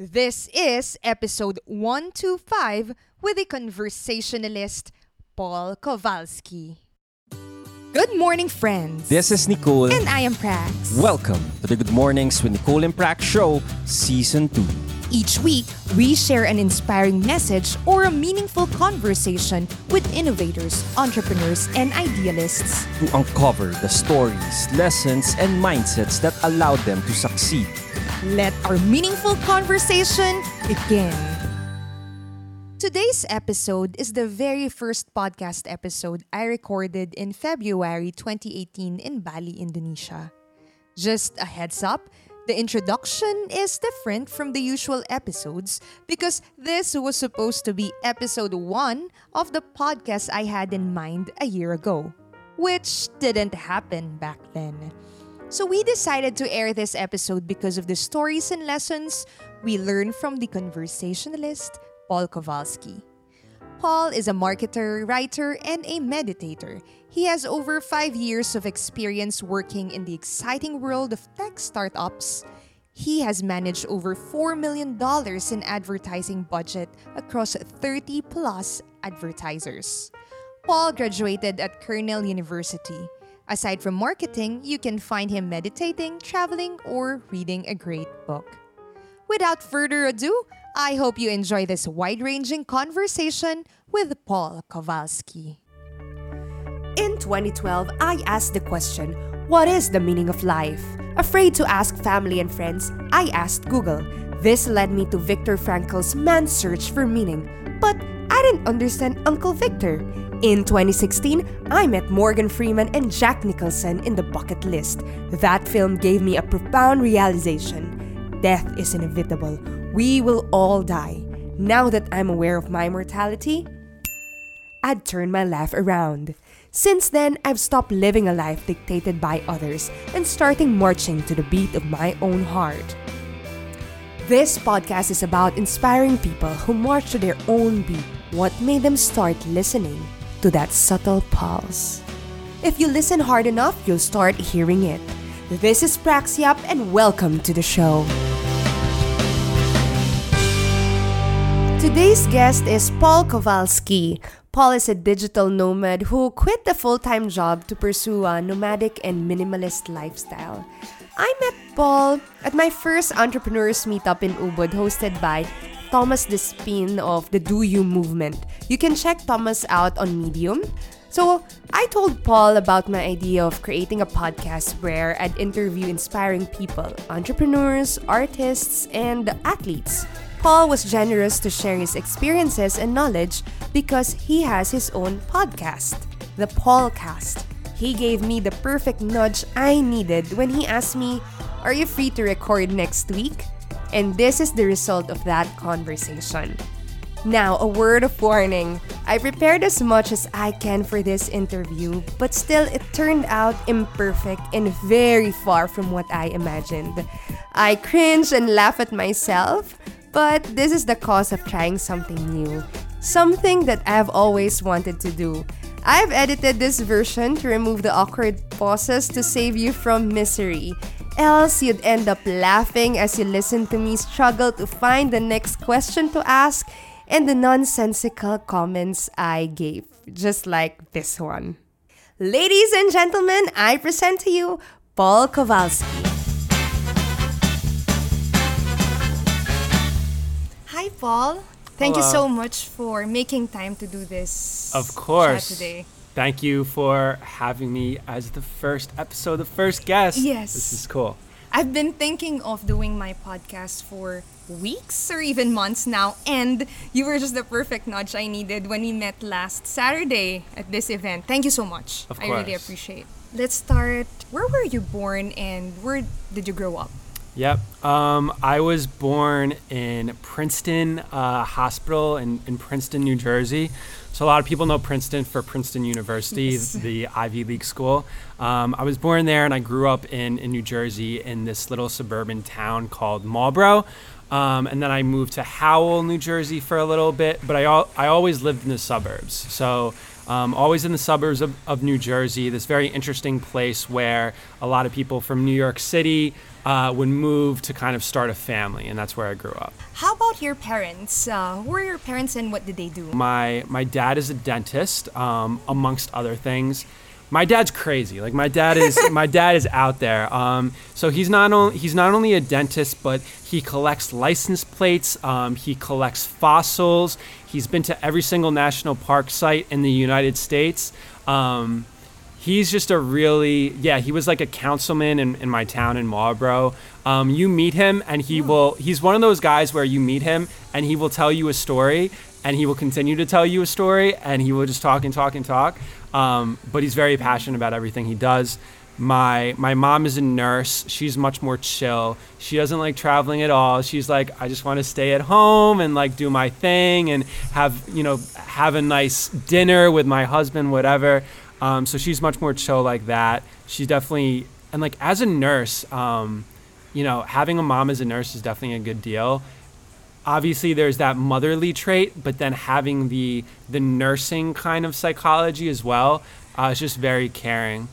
This is episode 125 with the conversationalist Paul Kowalski. Good morning, friends. This is Nicole. And I am Prax. Welcome to the Good Mornings with Nicole and Prax show, Season 2. Each week, we share an inspiring message or a meaningful conversation with innovators, entrepreneurs, and idealists to uncover the stories, lessons, and mindsets that allowed them to succeed. Let our meaningful conversation begin. Today's episode is the very first podcast episode I recorded in February 2018 in Bali, Indonesia. Just a heads up, the introduction is different from the usual episodes because this was supposed to be episode 1 of the podcast I had in mind a year ago, which didn't happen back then. So we decided to air this episode because of the stories and lessons we learned from the conversationalist Paul Kowalski. Paul is a marketer, writer, and a meditator. He has over five years of experience working in the exciting world of tech startups. He has managed over $4 million in advertising budget across 30 plus advertisers. Paul graduated at Cornell University. Aside from marketing, you can find him meditating, traveling, or reading a great book. Without further ado, I hope you enjoy this wide ranging conversation with Paul Kowalski. In 2012, I asked the question What is the meaning of life? Afraid to ask family and friends, I asked Google. This led me to Viktor Frankl's Man's Search for Meaning. But I didn't understand Uncle Victor. In 2016, I met Morgan Freeman and Jack Nicholson in The Bucket List. That film gave me a profound realization death is inevitable we will all die. Now that I'm aware of my mortality, I'd turn my life around. Since then, I've stopped living a life dictated by others and starting marching to the beat of my own heart. This podcast is about inspiring people who march to their own beat. What made them start listening to that subtle pulse? If you listen hard enough, you'll start hearing it. This is Praxiap, and welcome to the show. Today's guest is Paul Kowalski. Paul is a digital nomad who quit the full time job to pursue a nomadic and minimalist lifestyle. I met Paul at my first entrepreneurs meetup in Ubud hosted by Thomas Despin of the Do You movement. You can check Thomas out on Medium. So, I told Paul about my idea of creating a podcast where I'd interview inspiring people, entrepreneurs, artists, and athletes. Paul was generous to share his experiences and knowledge because he has his own podcast, the Paulcast. He gave me the perfect nudge I needed when he asked me, Are you free to record next week? And this is the result of that conversation. Now, a word of warning. I prepared as much as I can for this interview, but still it turned out imperfect and very far from what I imagined. I cringe and laugh at myself, but this is the cause of trying something new, something that I've always wanted to do. I've edited this version to remove the awkward pauses to save you from misery. Else, you'd end up laughing as you listen to me struggle to find the next question to ask and the nonsensical comments I gave, just like this one. Ladies and gentlemen, I present to you Paul Kowalski. Hi, Paul. Thank you so much for making time to do this. Of course. today. Thank you for having me as the first episode, the first guest. Yes. This is cool. I've been thinking of doing my podcast for weeks or even months now, and you were just the perfect nudge I needed when we met last Saturday at this event. Thank you so much. Of course. I really appreciate. Let's start. Where were you born and where did you grow up? Yep. Um, I was born in Princeton uh, Hospital in, in Princeton, New Jersey. So a lot of people know Princeton for Princeton University, Yes. the Ivy League school. Um, I was born there, and I grew up in, in New Jersey in this little suburban town called Marlboro. Um, and then I moved to Howell, New Jersey for a little bit, but I, al- I always lived in the suburbs. So Um, always in the suburbs of, of New Jersey, this very interesting place where a lot of people from New York City uh, would move to kind of start a family, and that's where I grew up. How about your parents? Uh, who are your parents and what did they do? My my dad is a dentist, um, amongst other things. My dad's crazy. Like my dad is my dad is out there. Um, so he's not only he's not only a dentist, but he collects license plates. Um, he collects fossils. He's been to every single national park site in the United States. Um, he's just a really yeah he was like a councilman in, in my town in marlboro. Um, you meet him and he will he's one of those guys where you meet him and he will tell you a story and he will continue to tell you a story and he will just talk and talk and talk. Um, but he's very passionate about everything he does. My my mom is a nurse. She's much more chill. She doesn't like traveling at all. She's like i just want to stay at home and like do my thing and have you know have a nice dinner with my husband whatever um, so she's much more chill like that. She's definitely and like as a nurse, um, you know, having a mom as a nurse is definitely a good deal. Obviously, there's that motherly trait, but then having the the nursing kind of psychology as well uh, is just very caring.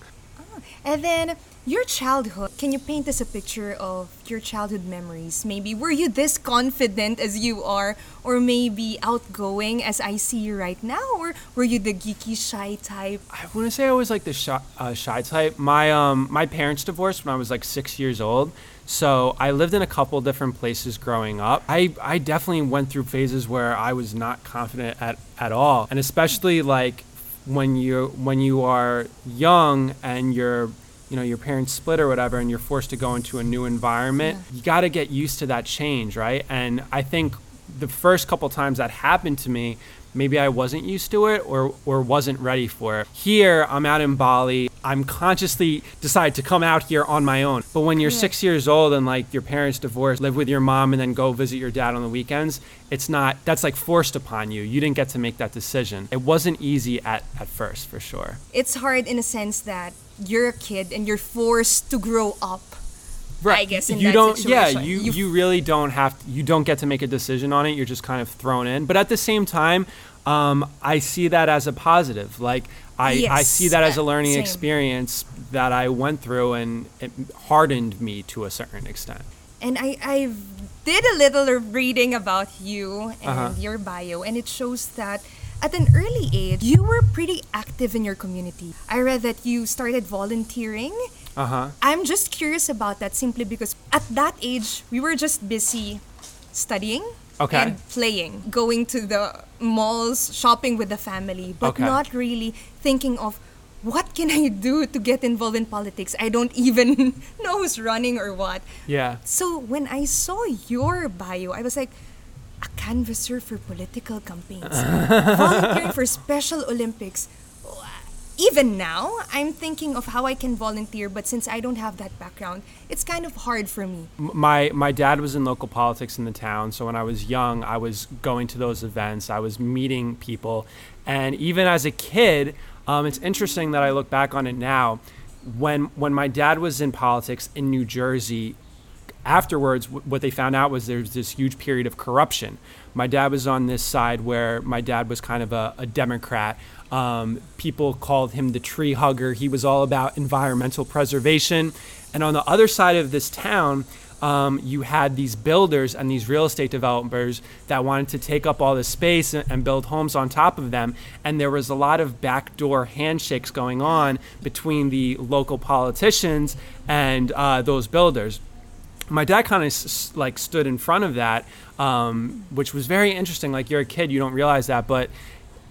And then your childhood, can you paint us a picture of your childhood memories? Maybe were you this confident as you are, or maybe outgoing as I see you right now, or were you the geeky, shy type? I wouldn't say I was like the shy, uh, shy type. My um my parents divorced when I was like six years old, so I lived in a couple different places growing up. I I definitely went through phases where I was not confident at at all, and especially like when you when you are young and you're you know your parents split or whatever and you're forced to go into a new environment yeah. you got to get used to that change right? And i think the first couple times that happened to me maybe i wasn't used to it or or wasn't ready for it. Here i'm out in bali i'm consciously decide to come out here on my own. But when you're yeah. six years old and like your parents divorced live with your mom and then go visit your dad on the weekends it's not that's like forced upon you. You didn't get to make that decision. It wasn't easy at at first for sure. It's hard in a sense that you're a kid and you're forced to grow up. Right. I guess you don't. Situation. Yeah, you, you you really don't have. To, you don't get to make a decision on it. You're just kind of thrown in. But at the same time, um, I see that as a positive. Like I, yes, I see that as a learning same. experience that I went through, and it hardened me to a certain extent. And I I did a little reading about you and uh-huh. your bio, and it shows that at an early age, you were pretty active in your community. I read that you started volunteering. Uh huh. I'm just curious about that simply because at that age, we were just busy studying okay. and playing, going to the malls, shopping with the family, but okay. not really thinking of what can I do to get involved in politics? I don't even know who's running or what. Yeah. So when I saw your bio, I was like, a canvasser for political campaigns, volunteering for Special Olympics. Even now, I'm thinking of how I can volunteer, but since I don't have that background, it's kind of hard for me. My my dad was in local politics in the town, so when I was young, I was going to those events. I was meeting people, and even as a kid, um, it's interesting that I look back on it now. When when my dad was in politics in New Jersey, afterwards, w- what they found out was there's this huge period of corruption. My dad was on this side where my dad was kind of a, a Democrat. Um, people called him the tree hugger. He was all about environmental preservation. And on the other side of this town, um, you had these builders and these real estate developers that wanted to take up all this space and, and, build homes on top of them. And there was a lot of backdoor handshakes going on between the local politicians and uh, those builders my dad kind of like stood in front of that, um, which was very interesting. Like you're a kid, you don't realize that, but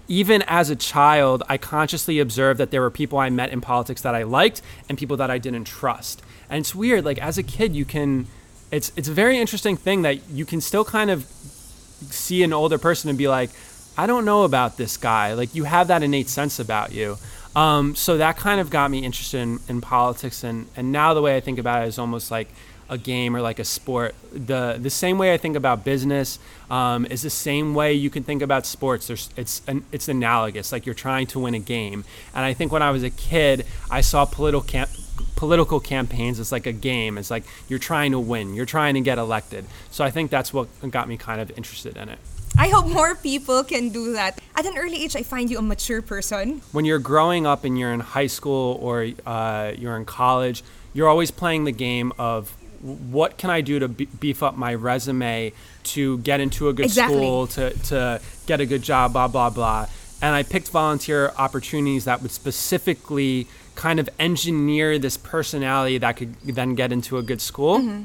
even as a child, I consciously observed that there were people I met in politics that I liked and people that I didn't trust. And it's weird. Like as a kid, you can. It's it's a very interesting thing that you can still kind of see an older person and be like, I don't know about this guy. Like you have that innate sense about you. Um, so that kind of got me interested in, in politics, and and now the way I think about it is almost like a game or like a sport. The the same way I think about business um, is the same way you can think about sports. There's it's an, it's analogous. Like you're trying to win a game. And I think when I was a kid, I saw political camp political campaigns it's like a game it's like you're trying to win you're trying to get elected so i think that's what got me kind of interested in it I hope more people can do that. At an early age, I find you a mature person. when you're growing up and you're in high school or uh, you're in college, you're always playing the game of what can I do to be- beef up my resume to get into a good Exactly. school, to, to get a good job, blah, blah, blah. And I picked volunteer opportunities that would specifically kind of engineer this personality that could then get into a good school. Mm-hmm.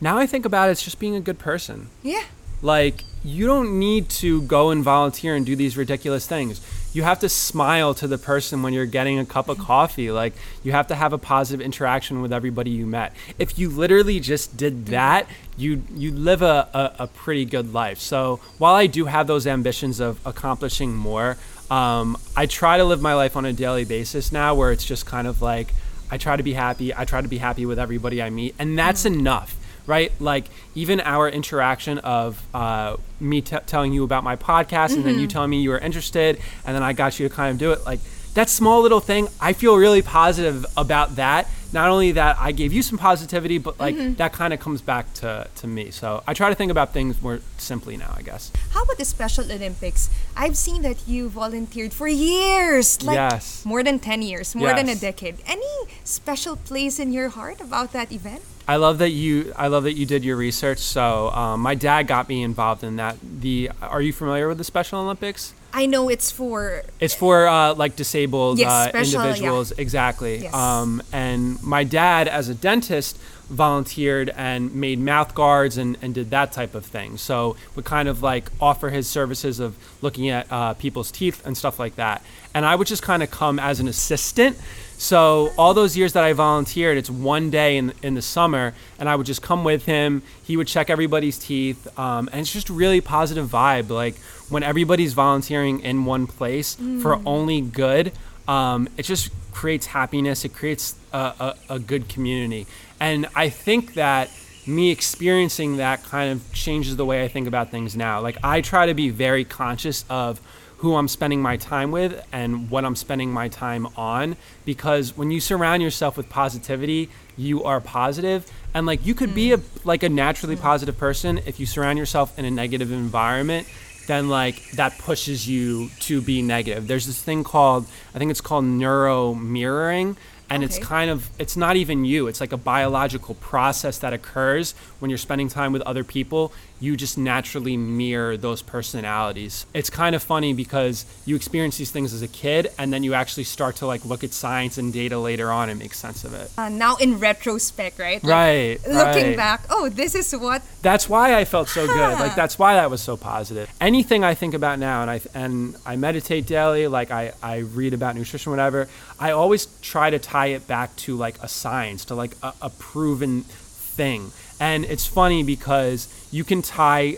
Now I think about it, it's just being a good person. Yeah. Like, you don't need to go and volunteer and do these ridiculous things. You have to smile to the person when you're getting a cup of coffee. Like, you have to have a positive interaction with everybody you met. If you literally just did that, you you live a, a, a pretty good life. So while I do have those ambitions of accomplishing more, um, I try to live my life on a daily basis now where it's just kind of like I try to be happy. I try to be happy with everybody I meet, and that's enough, right? Like even our interaction of uh, me t- telling you about my podcast, and then you telling me you were interested, and then I got you to kind of do it. Like that small little thing, I feel really positive about that. Not only that I gave you some positivity, but like that kind of comes back to to me. So I try to think about things more simply now, I guess. How about the Special Olympics? I've seen that you volunteered for years. Like Yes. more than 10 years, more than a decade. Any special place in your heart about that event? I love that you. I love that you did your research. So um, my dad got me involved in that. The Are you familiar with the Special Olympics? I know it's for It's for uh, like disabled Yes, uh, special, yeah. individuals, exactly. Yes. Um, and my dad, as a dentist, volunteered and made mouth guards and, and did that type of thing. So would kind of like offer his services of looking at uh, people's teeth and stuff like that. And I would just kind of come as an assistant. So all those years that I volunteered, it's one day in in the summer, and I would just come with him. He would check everybody's teeth, um, and it's just really positive vibe. Like when everybody's volunteering in one place for only good, um, it just creates happiness. It creates a, a, a good community, and I think that me experiencing that kind of changes the way I think about things now. Like I try to be very conscious of who I'm spending my time with and what I'm spending my time on because when you surround yourself with positivity, you are positive. and like you could be a like a naturally positive person if you surround yourself in a negative environment then like that pushes you to be negative. There's this thing called I think it's called neuro mirroring and it's kind of it's not even you it's like a biological process that occurs when you're spending time with other people you just naturally mirror those personalities it's kind of funny because you experience these things as a kid and then you actually start to like look at science and data later on and make sense of it uh, now in retrospect, right? Like, right Looking right. back, oh, this is what that's why I felt so good. Like that's why that was so positive. Anything I think about now, and I and I meditate daily. Like I I read about nutrition, whatever. I always try to tie it back to like a science, to like a, a proven thing. And it's funny because you can tie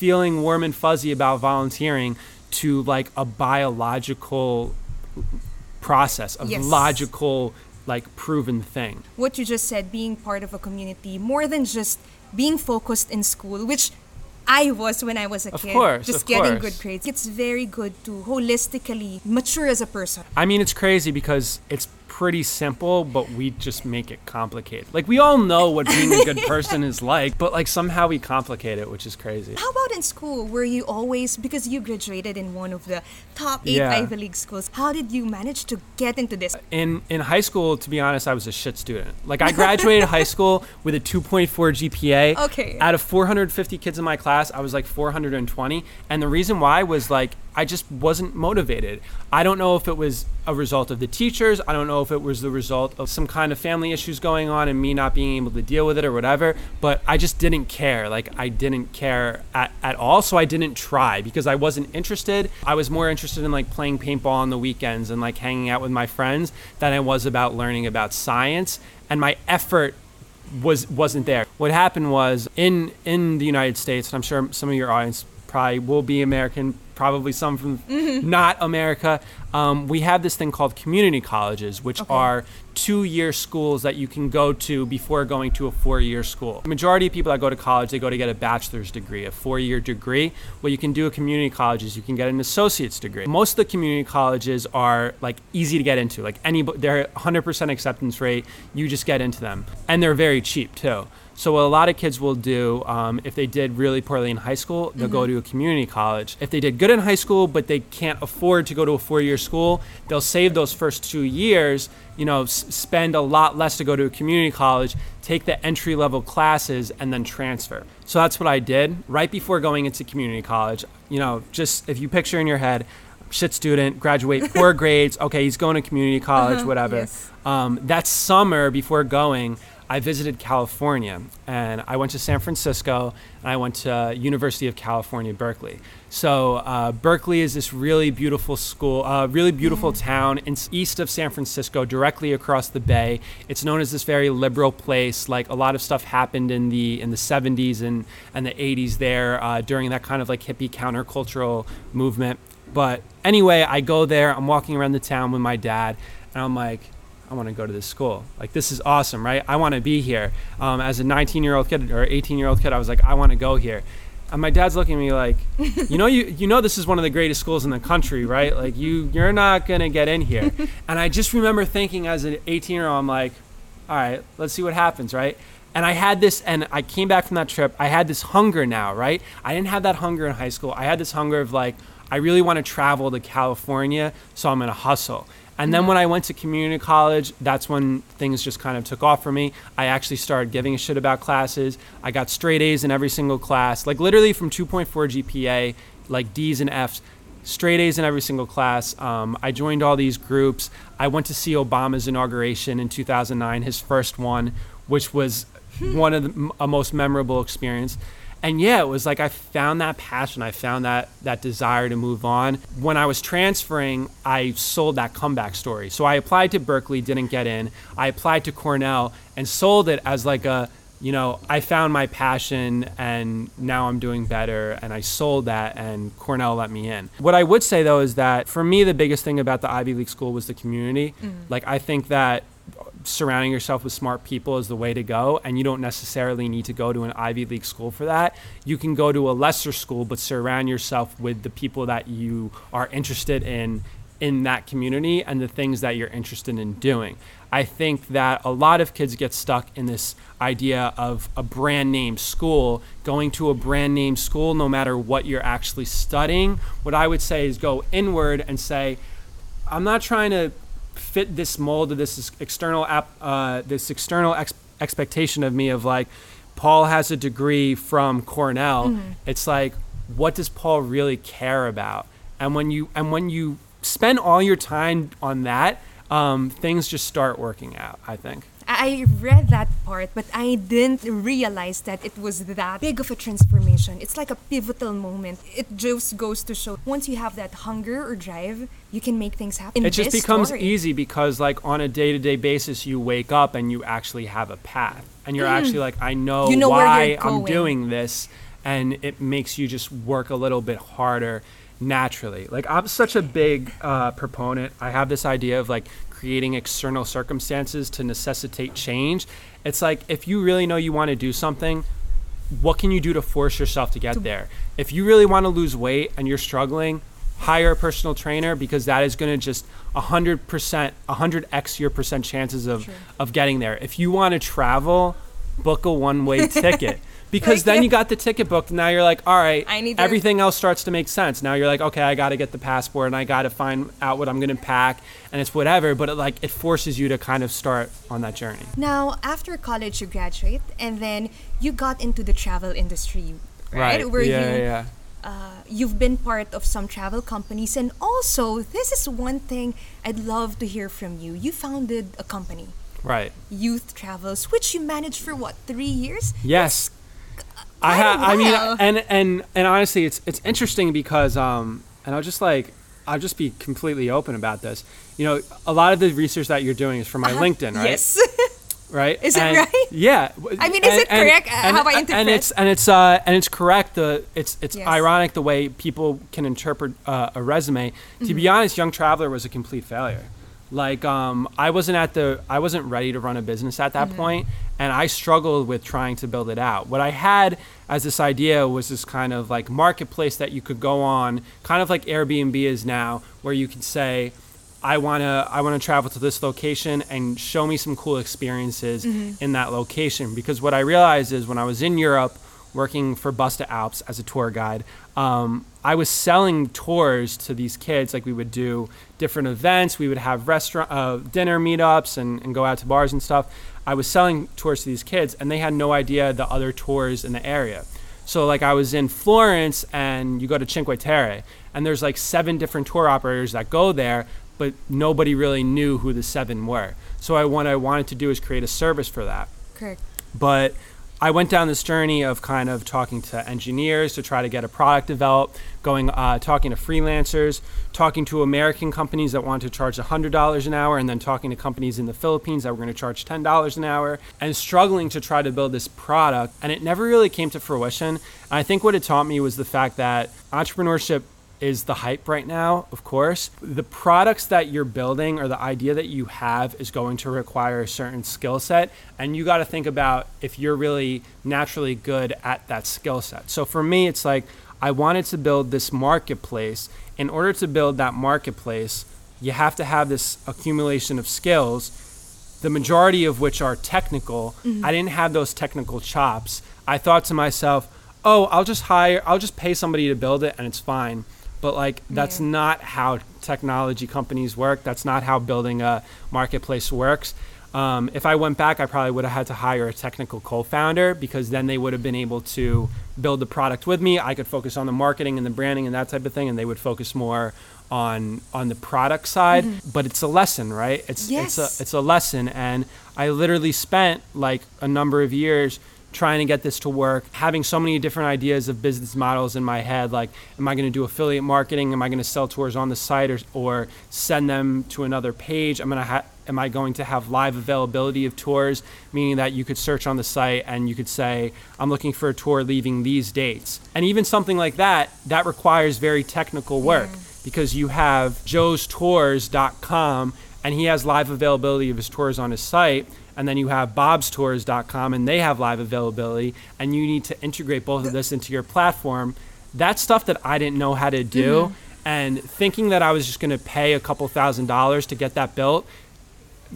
feeling warm and fuzzy about volunteering to like a biological process, a Yes. logical like proven thing. what you just said, being part of a community, more than just being focused in school, which I was when I was a Of kid. course, just of getting course. good grades. It's very good to holistically mature as a person. I mean, it's crazy because it's pretty simple, but we just make it complicated. Like, we all know what being a good person is like, but like somehow we complicate it, which is crazy. How about in school? Were you always because you graduated in one of the top eight Yeah. Ivy League schools? How did you manage to get into this? In in high school, to be honest, I was a shit student. Like, I graduated high school with a 2.4 GPA. Okay. Out of 450 kids in my class, I was like 420, and the reason why was like I just wasn't motivated. I don't know if it was a result of the teachers. I don't know if it was the result of some kind of family issues going on and me not being able to deal with it or whatever. But I just didn't care. Like I didn't care at, at all. So I didn't try because I wasn't interested. I was more interested in like playing paintball on the weekends and like hanging out with my friends than I was about learning about science. And my effort was wasn't there. What happened was in in the United States, and I'm sure some of your audience probably will be American, probably some from not America. Um, we have this thing called community colleges, which Okay. are two-year schools that you can go to before going to a four-year school. The majority of people that go to college, they go to get a bachelor's degree, a four-year degree. What you can do at community colleges, you can get an associate's degree. Most of the community colleges are like easy to get into. Like any, they're 100% acceptance rate. You just get into them, and they're very cheap too. So what a lot of kids will do um, if they did really poorly in high school, they'll go to a community college. If they did good in high school but they can't afford to go to a four-year school, they'll save those first two years. You know, s- spend a lot less to go to a community college, take the entry-level classes, and then transfer. So that's what I did right before going into community college. You know, just if you picture in your head, shit student, graduate, poor grades. Okay, he's going to community college, whatever. yes. Um, that summer before going, I visited California and I went to San Francisco and I went to University of California, Berkeley. So uh, Berkeley is this really beautiful school, uh, really beautiful town in east of San Francisco, directly across the bay. It's known as this very liberal place. Like a lot of stuff happened in the in the 70s and and the 80s there uh, during that kind of like hippie countercultural movement. But anyway, I go there. I'm walking around the town with my dad, and I'm like, I want to go to this school. Like, this is awesome, right? I want to be here. Um, as a 19 year old kid or 18 year old kid, I was like, I want to go here. And my dad's looking at me like, you know, you you know, this is one of the greatest schools in the country, right? Like, you you're not gonna get in here. and I just remember thinking as an 18 year old, I'm like, all right, let's see what happens, right? And I had this, and I came back from that trip. I had this hunger now, right? I didn't have that hunger in high school. I had this hunger of like, I really want to travel to California, so I'm gonna hustle. And then when I went to community college, that's when things just kind of took off for me. I actually started giving a shit about classes. I got straight A's in every single class, like literally from 2.4 GPA, like D's and F's, straight A's in every single class. Um, I joined all these groups. I went to see Obama's inauguration in 2009, his first one, which was one of the m- a most memorable experience and yeah it was like i found that passion. I found that that desire to move on. When i was transferring i sold that comeback story. So i applied to berkeley didn't get in. I applied to cornell and sold it as like a you know i found my passion and now i'm doing better and i sold that and cornell let me in. What i would say though is that for me the biggest thing about the ivy league school was the community. Mm-hmm. Like i think that surrounding yourself with smart people is the way to go and you don't necessarily need to go to an Ivy League school for that. You can go to a lesser school but surround yourself with the people that you are interested in in that community and the things that you're interested in doing. I think that a lot of kids get stuck in this idea of a brand name school, going to a brand name school no matter what you're actually studying. What I would say is go inward and say I'm not trying to fit this mold of this external app, uh, this external ex- expectation of me of like, Paul has a degree from Cornell. It's like, what does Paul really care about? And when you and when you spend all your time on that, um, things just start working out. I think. I read that part, but I didn't realize that it was that big of a transformation. It's like a pivotal moment. It just goes to show once you have that hunger or drive, you can make things happen. It just becomes story. easy because like on a day-to-day basis you wake up and you actually have a path and you're actually like i know, Mm. You know why i'm doing this and it makes you just work a little bit harder naturally like i'm such a big uh, proponent i have this idea of like creating external circumstances to necessitate change it's like if you really know you want to do something what can you do to force yourself to get there? If you really want to lose weight and you're struggling, hire a personal trainer because that is going to just 100%, 100x your percent chances of, of getting there. If you want to travel, book a one way ticket. Because Thank then you. you got the ticket booked. And now you're like, all right, I need to- everything else starts to make sense. Now you're like, okay, I got to get the passport and I got to find out what I'm going to pack and it's whatever. But it, like, it forces you to kind of start on that journey. Now, after college, you graduate, and then you got into the travel industry, right? Where yeah, you yeah. uh, you've been part of some travel companies, and also this is one thing I'd love to hear from you. You founded a company, Right. Youth Travels, which you managed for what three years? Yes. I quite a have. I mean, and and and honestly, it's it's interesting because um, and I'll just like I'll just be completely open about this. You know, a lot of the research that you're doing is from my LinkedIn, right? Yes. Right? Is it right? Yeah. I mean, is it correct, uh, how I And it's and it's uh and it's correct. The it's it's Yes. ironic the way people can interpret uh, a resume. To Mm-hmm. be honest, Young Traveler was a complete failure. Like um, I wasn't at the I wasn't ready to run a business at Mm-hmm. that point, and I struggled with trying to build it out. What I had as this idea was this kind of like marketplace that you could go on, kind of like Airbnb is now, where you could say, I want to I want to travel to this location and show me some cool experiences in that location because what I realized is when I was in Europe working for Bus2Alps as a tour guide, um, I was selling tours to these kids. Like we would do different events, we would have restaurant uh, dinner meetups and, and go out to bars and stuff. I was selling tours to these kids, and they had no idea the other tours in the area. So like I was in Florence and you go to Cinque Terre and there's like seven different tour operators that go there, but nobody really knew who the seven were. So I what I wanted to do is create a service for that. Correct. But I went down this journey of kind of talking to engineers to try to get a product developed, going uh, talking to freelancers, talking to American companies that wanted to charge $100 an hour, and then talking to companies in the Philippines that were going to charge $10 an hour, and struggling to try to build this product. And it never really came to fruition. And I think what it taught me was the fact that entrepreneurship is the hype right now, of course. The products that you're building or the idea that you have is going to require a certain skill set. And you got to think about if you're really naturally good at that skill set. So for me, it's like I wanted to build this marketplace. In order to build that marketplace, you have to have this accumulation of skills, the majority of which are technical. Mm-hmm. I didn't have those technical chops. I thought to myself, oh, I'll just hire, I'll just pay somebody to build it and it's fine but like that's Yeah. not how technology companies work. That's not how building a marketplace works. Um, if i went back i probably would have had to hire a technical co-founder because then they would have been able to build the product with me. I could focus on the marketing and the branding and that type of thing and they would focus more on on the product side. But it's a lesson right? It's Yes. it's a it's a lesson. And i literally spent like a number of years trying to get this to work, having so many different ideas of business models in my head. Like, am I going to do affiliate marketing? Am I going to sell tours on the site or, or send them to another page? I'm going to ha- am I going to have live availability of tours, meaning that you could search on the site and you could say, I'm looking for a tour leaving these dates. And even something like that, that requires very technical work because you have joestours.com and he has live availability of his tours on his site and then you have bobstours.com and they have live availability and you need to integrate both of this into your platform. That's stuff that i didn't know how to do mm-hmm. and thinking that i was just going to pay a couple thousand dollars to get that built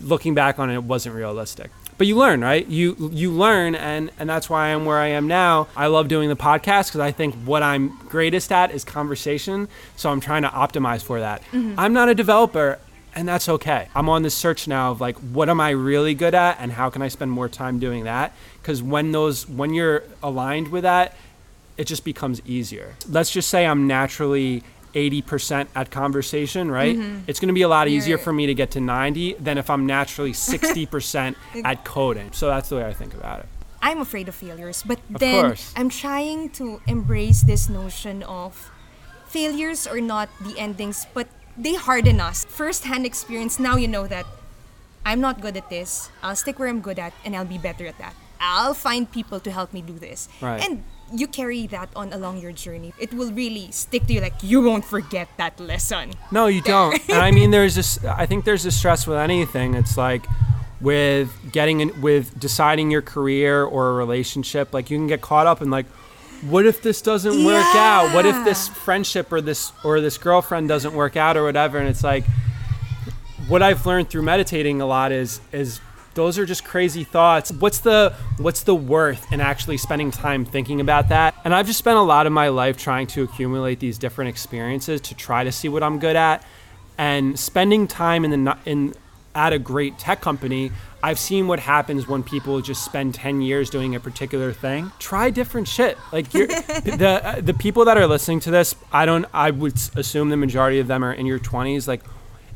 looking back on it, it wasn't realistic. But you learn right? You you learn and and that's why i'm where i am now. I love doing the podcast because i think what i'm greatest at is conversation so i'm trying to optimize for that. Mm-hmm. I'm not a developer and that's okay. I'm on this search now of like what am i really good at and how can i spend more time doing that? Because when those when you're aligned with that it just becomes easier. Let's just say i'm naturally 80% at conversation right? Mm-hmm. It's going to be a lot easier for me to get to 90 than if i'm naturally 60% at coding. So that's the way i think about it. I'm afraid of failures, but Of then course. I'm trying to embrace this notion of failures are not the endings, but they harden us. First hand experience, now you know that I'm not good at this. I'll stick where I'm good at and I'll be better at that. I'll find people to help me do this. Right. And you carry that on along your journey. It will really stick to you like you won't forget that lesson. No, you don't. and I mean, there's this. I think there's this stress with anything. It's like with getting in, with deciding your career or a relationship. Like you can get caught up in like, what if this doesn't work out? What if this friendship or this or this girlfriend doesn't work out or whatever? And it's like, what I've learned through meditating a lot is is those are just crazy thoughts. What's the what's the worth in actually spending time thinking about that? And I've just spent a lot of my life trying to accumulate these different experiences to try to see what I'm good at. And spending time in the in at a great tech company, I've seen what happens when people just spend 10 years doing a particular thing. Try different shit. Like you're, the uh, the people that are listening to this, I don't I would assume the majority of them are in your 20s like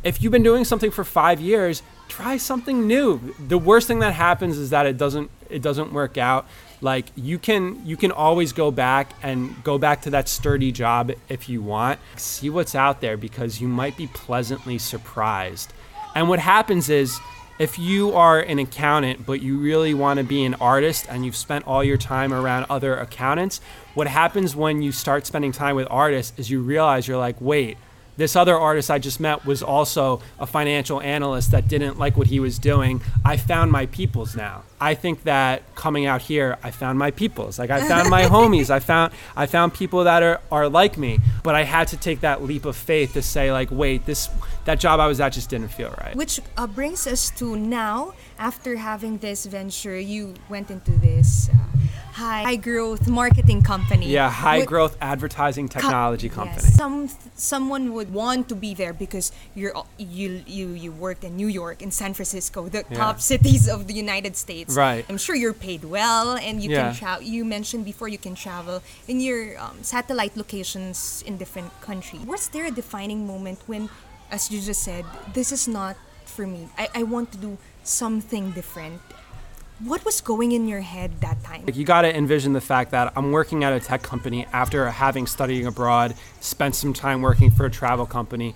if you've been doing something for five years, try something new. The worst thing that happens is that it doesn't it doesn't work out. Like you can you can always go back and go back to that sturdy job if you want. See what's out there because you might be pleasantly surprised. And what happens is if you are an accountant but you really want to be an artist and you've spent all your time around other accountants, what happens when you start spending time with artists is you realize you're like, wait, this other artist I just met was also a financial analyst that didn't like what he was doing. I found my peoples now. I think that coming out here, I found my peoples. Like I found my homies. I found I found people that are, are like me. But I had to take that leap of faith to say like, wait, this that job I was at just didn't feel right. Which uh, brings us to now, after having this venture, you went into this uh, high growth marketing company. Yeah, high Would- growth advertising technology Yes, company. Some someone would want to be there because you're you you you worked in New York, in San Francisco, the Yeah. top cities of the United States. Right. I'm sure you're paid well, and you Yeah. can travel. You mentioned before you can travel in your um, satellite locations in different countries. Was there a defining moment when, as you just said, this is not for me. I, I want to do something different. What was going in your head that time? Like you got to envision the fact that I'm working at a tech company after having studied abroad, spent some time working for a travel company,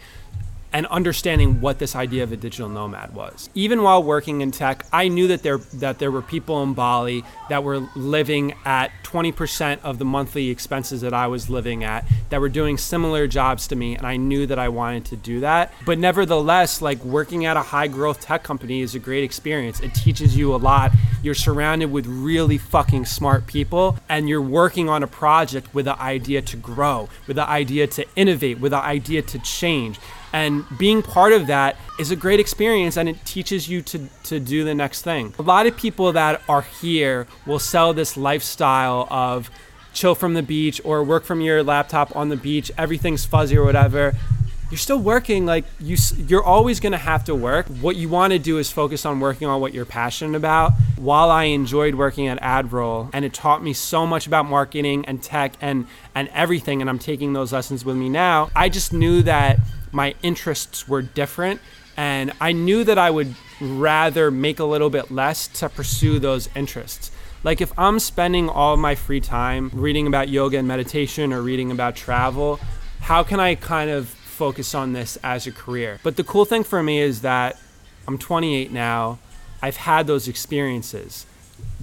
and understanding what this idea of a digital nomad was. Even while working in tech, I knew that there that there were people in Bali that were living at 20% of the monthly expenses that I was living at that were doing similar jobs to me and I knew that I wanted to do that. But nevertheless, like working at a high growth tech company is a great experience. It teaches you a lot. You're surrounded with really fucking smart people and you're working on a project with the idea to grow, with the idea to innovate, with the idea to change. And being part of that is a great experience and it teaches you to, to do the next thing. A lot of people that are here will sell this lifestyle of chill from the beach or work from your laptop on the beach, everything's fuzzy or whatever. You're still working like you, you're always going to have to work. What you want to do is focus on working on what you're passionate about. While I enjoyed working at Adroll and it taught me so much about marketing and tech and and everything and I'm taking those lessons with me now, I just knew that my interests were different and I knew that I would rather make a little bit less to pursue those interests. Like if I'm spending all my free time reading about yoga and meditation or reading about travel, how can I kind of focus on this as a career? But the cool thing for me is that I'm 28 now. I've had those experiences.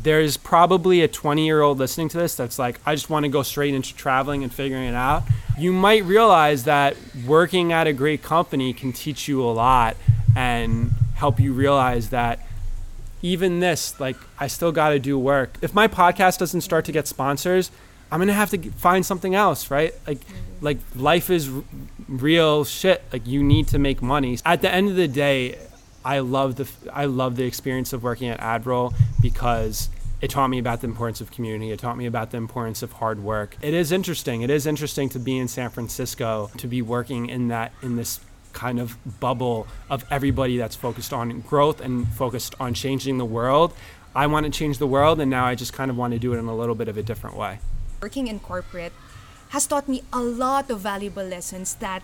There's probably a 20 year old listening to this that's like, I just want to go straight into traveling and figuring it out. You might realize that working at a great company can teach you a lot and help you realize that even this, like, I still got to do work. If my podcast doesn't start to get sponsors, I'm gonna have to find something else, right? Like, like life is r- real shit. Like, you need to make money. At the end of the day, I love the I love the experience of working at Adroll because it taught me about the importance of community. It taught me about the importance of hard work. It is interesting. It is interesting to be in San Francisco to be working in that in this kind of bubble of everybody that's focused on growth and focused on changing the world. I want to change the world, and now I just kind of want to do it in a little bit of a different way. working in corporate has taught me a lot of valuable lessons that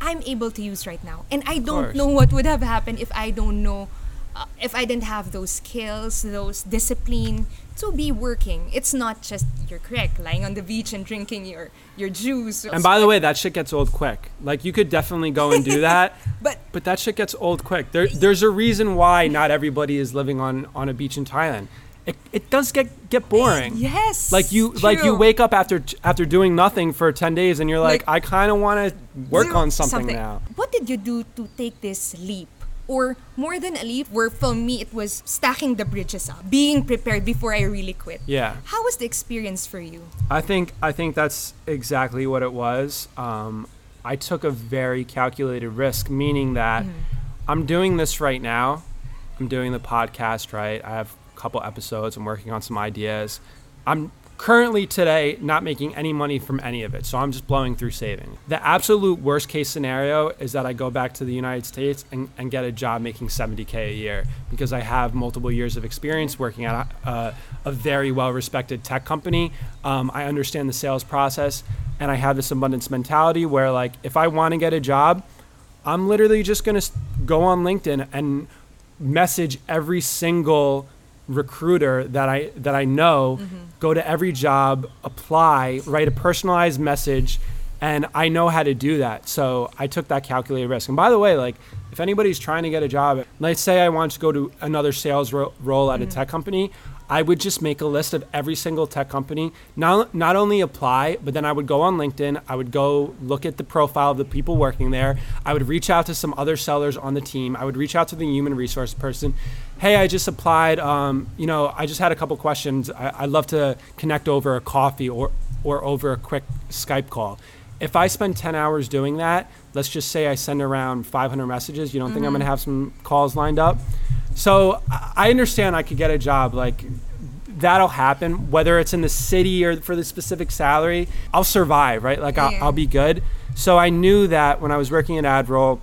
I'm able to use right now. And I don't know what would have happened if I don't know, uh, if I didn't have those skills, those discipline to be working. It's not just, you're correct, lying on the beach and drinking your, your juice. And by the way, that shit gets old quick. Like you could definitely go and do that, but but that shit gets old quick. There, there's a reason why not everybody is living on on a beach in Thailand. It, it does get get boring. yes. Like you like you wake up after after doing nothing for 10 days and you're like, Like- I kind of want to work on something, now. What did you do to take this leap? Or more than a leap, where for me it was stacking the bridges up, being prepared before I really quit. Yeah. How was the experience for you? I think I think that's exactly what it was. Um, I took a very calculated risk, meaning that I'm doing this right now. I'm doing the podcast right. I have couple episodes. I'm working on some ideas. I'm currently today not making any money from any of it, so I'm just blowing through saving. The absolute worst case scenario is that I go back to the United States and, and get a job making 70k a year because I have multiple years of experience working at a, a, a very well respected tech company. Um, I understand the sales process, and I have this abundance mentality where, like, if I want to get a job, I'm literally just going to go on LinkedIn and message every single recruiter that I that I know, mm-hmm. go to every job, apply, write a personalized message, and I know how to do that. So I took that calculated risk. And by the way, like if anybody's trying to get a job, let's say I want to go to another sales ro- role at a mm-hmm. tech company, I would just make a list of every single tech company, not, not only apply, but then I would go on LinkedIn, I would go look at the profile of the people working there, I would reach out to some other sellers on the team, I would reach out to the human resource person. Hey, I just applied. Um, you know, I just had a couple questions. I, I'd love to connect over a coffee or, or over a quick Skype call. If I spend 10 hours doing that, let's just say I send around 500 messages, you don't think I'm going to have some calls lined up? So I I understand I could get a job like that'll happen whether it's in the city or for the specific salary i'll survive right like I'll, Yeah. I'll be good so i knew that when i was working at adroll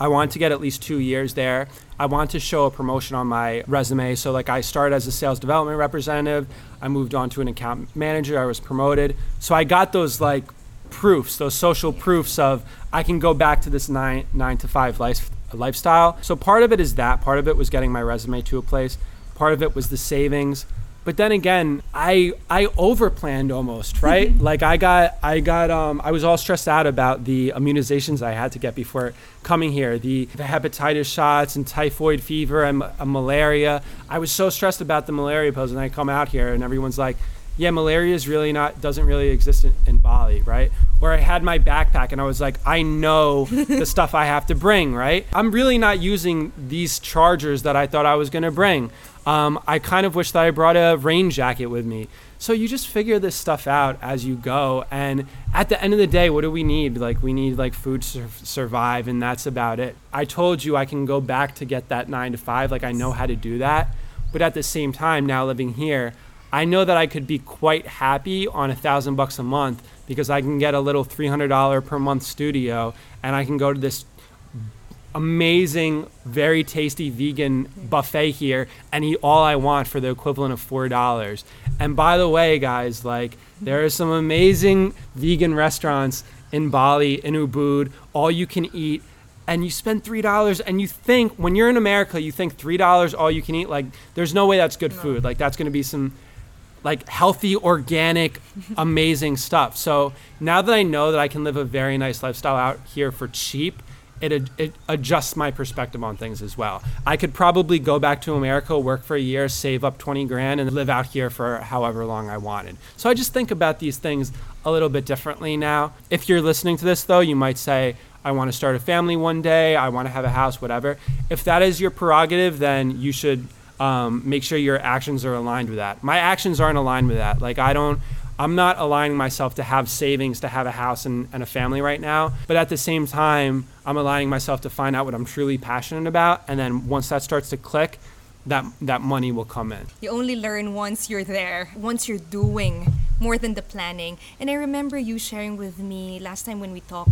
i wanted to get at least two years there. I wanted to show a promotion on my resume. So like i started as a sales development representative. I moved on to an account manager. I was promoted. So i got those like proofs those social proofs of i can go back to this nine nine to five life, lifestyle. So part of it is that. Part of it was getting my resume to a place. Part of it was the savings but then again i i overplanned almost right like i got i got um i was all stressed out about the immunizations i had to get before coming here the, the hepatitis shots and typhoid fever and uh, malaria i was so stressed about the malaria pills and i come out here and everyone's like yeah, malaria is really not doesn't really exist in, in Bali, right? Or I had my backpack and I was like, I know the stuff I have to bring, right? I'm really not using these chargers that I thought I was gonna bring. Um, I kind of wish that I brought a rain jacket with me. So you just figure this stuff out as you go, and at the end of the day, what do we need? Like we need like food to survive, and that's about it. I told you I can go back to get that nine to five, like I know how to do that. But at the same time, now living here, I know that I could be quite happy on a thousand bucks a month because I can get a little three hundred dollar per month studio and I can go to this amazing, very tasty vegan buffet here and eat all I want for the equivalent of four dollars. And by the way, guys, like there are some amazing vegan restaurants in Bali, in Ubud, all you can eat. And you spend three dollars, and you think when you're in America, you think three dollars all you can eat. Like, there's no way that's good food. Like, that's gonna be some like healthy, organic, amazing stuff. So now that I know that I can live a very nice lifestyle out here for cheap, it, it adjusts my perspective on things as well. I could probably go back to America, work for a year, save up 20 grand, and live out here for however long I wanted. So I just think about these things a little bit differently now. If you're listening to this, though, you might say, I want to start a family one day, I want to have a house, whatever. If that is your prerogative, then you should um, make sure your actions are aligned with that. My actions aren't aligned with that. Like I don't, I'm not aligning myself to have savings to have a house and, and a family right now. But at the same time, I'm aligning myself to find out what I'm truly passionate about, and then once that starts to click, that that money will come in. You only learn once you're there, once you're doing more than the planning. And I remember you sharing with me last time when we talked,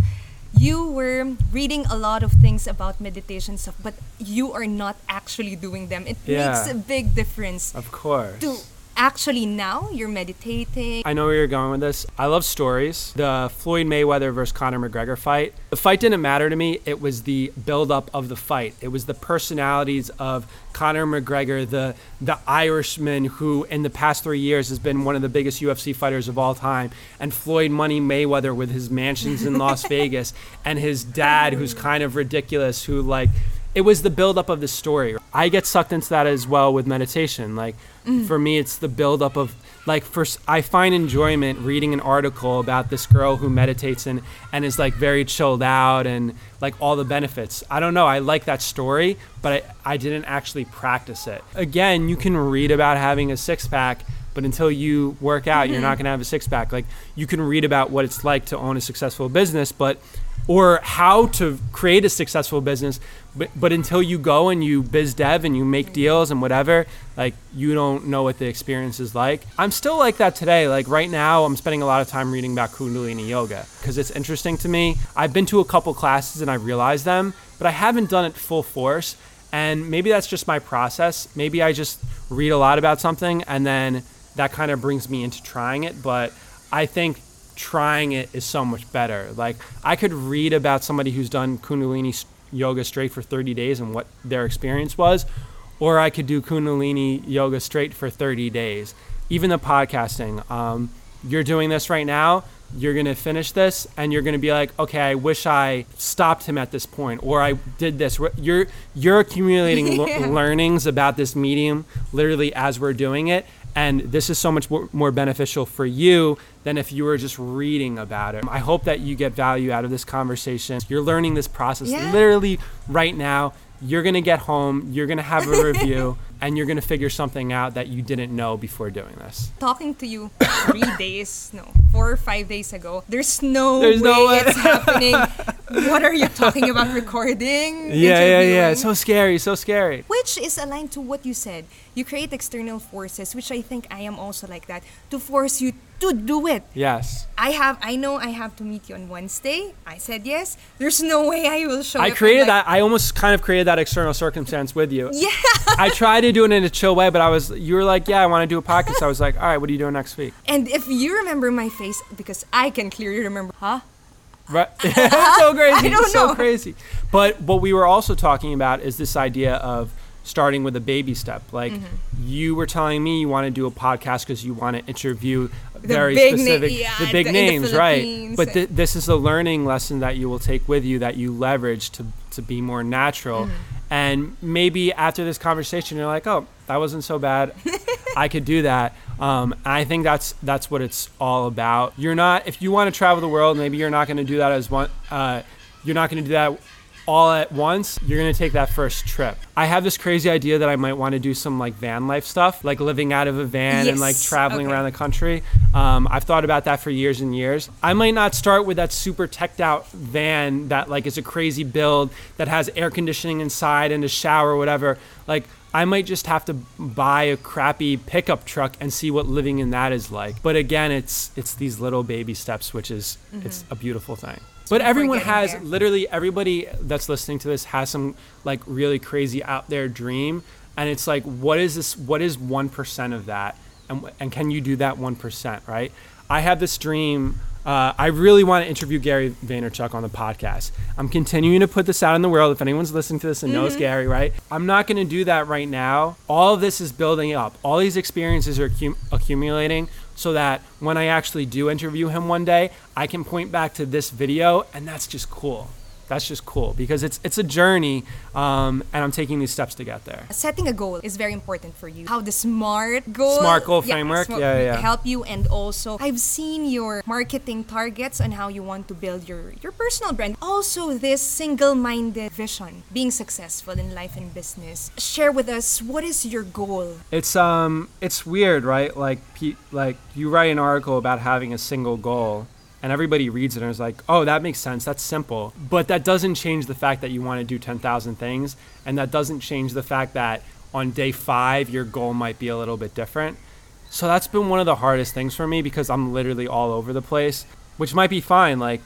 you were reading a lot of things about meditation stuff, but you are not actually doing them. It Yeah. makes a big difference. Of course. To actually now you're meditating. I know where you're going with this. I love stories. The Floyd Mayweather versus Conor McGregor fight. The fight didn't matter to me. It was the buildup of the fight. It was the personalities of Conor McGregor, the the Irishman who in the past three years has been one of the biggest UFC fighters of all time, and Floyd Money Mayweather with his mansions in Las Vegas, and his dad who's kind of ridiculous, who like it was the buildup of the story. I get sucked into that as well with meditation. Like mm. for me, it's the buildup of like first I find enjoyment reading an article about this girl who meditates and and is like very chilled out and like all the benefits. I don't know. I like that story, but I, I didn't actually practice it. Again, you can read about having a six pack. But until you work out, you're mm-hmm. not going to have a six pack. Like you can read about what it's like to own a successful business, but or how to create a successful business but, but until you go and you biz dev and you make deals and whatever like you don't know what the experience is like. I'm still like that today. Like right now i'm spending a lot of time reading about kundalini yoga because it's interesting to me. I've been to a couple classes and i realized them but i haven't done it full force. And maybe that's just my process. Maybe i just read a lot about something and then that kind of brings me into trying it. But i think trying it is so much better. Like I could read about somebody who's done Kundalini yoga straight for 30 days and what their experience was, or I could do Kundalini yoga straight for 30 days. Even the podcasting, um, you're doing this right now. you're to finish this and you're to be like, okay, I wish I stopped him at this point or I did this. You're, you're accumulating Yeah. le- learnings about this medium literally as we're doing it. And this is so much more, beneficial for you than if you were just reading about it. I hope that you get value out of this conversation. You're learning this process Yeah. literally right now. You're going to get home, you're going to have a review, and you're going to figure something out that you didn't know before doing this. Talking to you three days, no, four or five days ago. There's no There's way no way. it's happening. what are you talking about? Recording? Yeah, yeah, yeah. So scary, so scary. which is aligned to what you said. You create external forces, which I think I am also like that, to force you to do it. Yes. I have, I know I have to meet you on Wednesday. I said yes. There's no way I will show I up. I'm created like, that. I almost kind of created that external circumstance with you. Yeah. I tried to do it in a chill way, but I was, you were like, yeah, I want to do a podcast. I was like, all right, what are you doing next week? And if you remember my face, because I can clearly remember, huh? Right. it's so crazy. I don't it's so know. crazy. But what we were also talking about is this idea of starting with a baby step. Like Mm-hmm. you were telling me you want to do a podcast because you want to interview very big na- specific yeah, the big the- in the names, right? But th- this is a learning lesson that you will take with you that you leverage to to be more natural. Mm-hmm. And maybe after this conversation, you're like, oh, that wasn't so bad. I could do that. Um, I think that's that's what it's all about. You're not if you want to travel the world, maybe you're not going to do that as one. Uh, you're not going to do that all at once. You're to take that first trip. I have this crazy idea that I might want to do some like van life stuff, like living out of a van and like traveling okay. around the country. Um, I've thought about that for years and years. I might not start with that super teched out van that like is a crazy build that has air conditioning inside and a shower or whatever. Like I might just have to buy a crappy pickup truck and see what living in that is like. But again, it's it's these little baby steps, which is it's a beautiful thing. But everyone has there. literally everybody that's listening to this has some like really crazy out there dream, and it's like, what is this? What is one percent of that? And and can you do that one percent? Right? I have this dream. Uh, I really want to interview Gary Vaynerchuk on the podcast. I'm continuing to put this out in the world. If anyone's listening to this and knows Gary, right? I'm not going to do that right now. All of this is building up. All these experiences are accum- accumulating so that when I actually do interview him one day, I can point back to this video, and that's just cool. That's just cool because it's it's a journey, um, and I'm taking these steps to get there. Setting a goal is very important for you. How the SMART goal, SMART goal framework? SMART Yeah, yeah, yeah. help you, and also I've seen your marketing targets and how you want to build your your personal brand. Also, this single-minded vision, being successful in life and business. Share with us what is your goal. It's um it's weird, right? Like pe- like you write an article about having a single goal and everybody reads it and is like, "Oh, that makes sense. That's simple." But that doesn't change the fact that you want to do 10,000 things and that doesn't change the fact that on day 5 your goal might be a little bit different. So that's been one of the hardest things for me because I'm literally all over the place, which might be fine. Like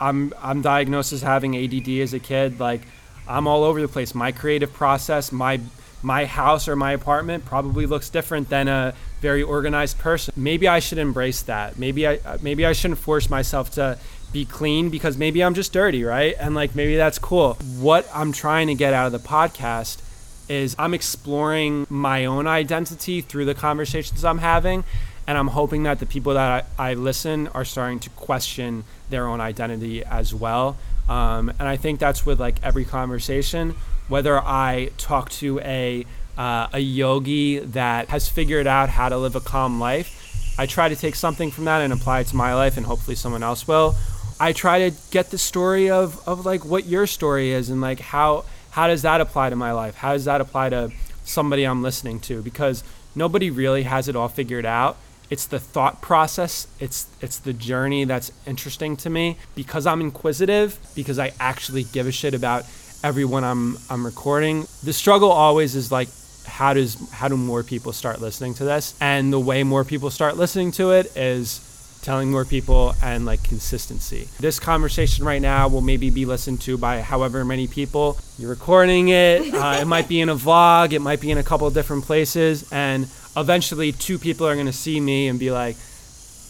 I'm I'm diagnosed as having ADD as a kid. Like I'm all over the place. My creative process, my my house or my apartment probably looks different than a very organized person. Maybe I should embrace that. Maybe I uh, maybe I shouldn't force myself to be clean because maybe I'm just dirty, right? And like maybe that's cool. What I'm trying to get out of the podcast is I'm exploring my own identity through the conversations I'm having. And I'm hoping that the people that I, I listen are starting to question their own identity as well. Um, and I think that's with like every conversation, whether I talk to a, uh, a yogi that has figured out how to live a calm life, I try to take something from that and apply it to my life, and hopefully someone else will. I try to get the story of, of like what your story is and like how how does that apply to my life? How does that apply to somebody I'm listening to? Because nobody really has it all figured out. It's the thought process. It's it's the journey that's interesting to me because I'm inquisitive, because I actually give a shit about everyone I'm I'm recording. The struggle always is like how does how do more people start listening to this? And the way more people start listening to it is telling more people and like consistency. This conversation right now will maybe be listened to by however many people. You're recording it. Uh, it might be in a vlog. It might be in a couple of different places. And eventually, two people are going to see me and be like,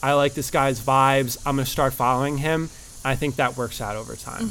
I like this guy's vibes. I'm going to start following him. I think that works out over time.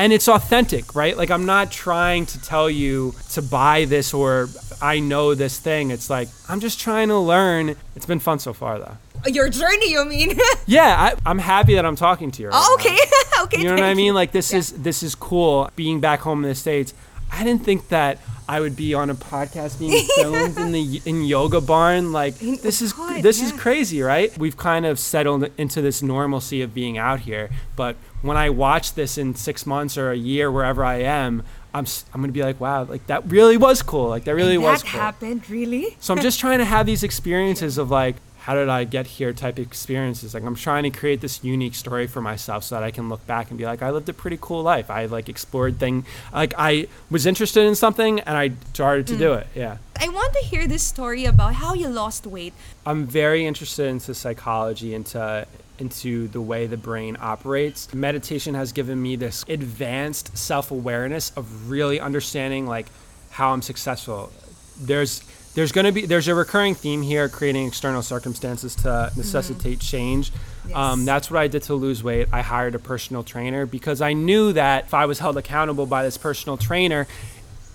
And it's authentic, right? Like I'm not trying to tell you to buy this or I know this thing. It's like I'm just trying to learn. It's been fun so far though. Uh, your journey, you mean? Yeah, I, I'm happy that I'm talking to you. Right oh, okay. okay. You know what I mean? Like this Yeah. is this is cool. Being back home in the states, I didn't think that I would be on a podcast being filmed in the in yoga barn. Like this is God, this is crazy, right? We've kind of settled into this normalcy of being out here, but when I watch this in six months or a year, wherever I am, I'm I'm gonna be like, wow, like that really was cool. Like that really And was that cool. happened, really? So I'm just trying to have these experiences of like, how did I get here type experiences. Like I'm trying to create this unique story for myself so that I can look back and be like, I lived a pretty cool life. I like explored thing, like I was interested in something and I started to do mm. it. Yeah. I want to hear this story about how you lost weight. I'm very interested into psychology, into into the way the brain operates. Meditation has given me this advanced self-awareness of really understanding like how I'm successful. There's there's going to be there's a recurring theme here creating external circumstances to necessitate change. Um, that's what I did to lose weight. I hired a personal trainer because I knew that if I was held accountable by this personal trainer,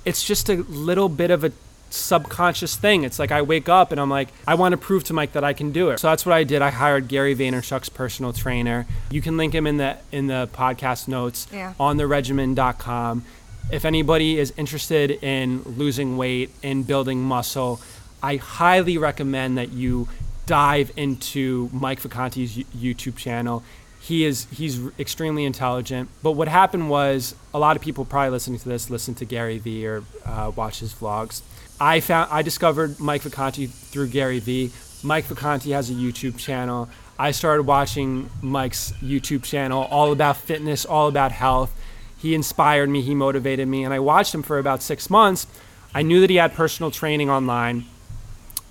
it's just a little bit of a subconscious thing. It's like I wake up and I'm like, I want to prove to Mike that I can do it. So that's what I did. I hired Gary Vaynerchuk's personal trainer. You can link him in the in the podcast notes Yeah. on theregimen.com. If anybody is interested in losing weight and building muscle, I highly recommend that you dive into Mike Vacanti's YouTube channel. He is he's extremely intelligent. But what happened was a lot of people probably listening to this listen to Gary Vee or uh, watch his vlogs. I found I discovered Mike Vacanti through Gary Vee. Mike Vacanti has a YouTube channel. I started watching Mike's YouTube channel, all about fitness, all about health. He inspired me, he motivated me, and I watched him for about six months. I knew that he had personal training online,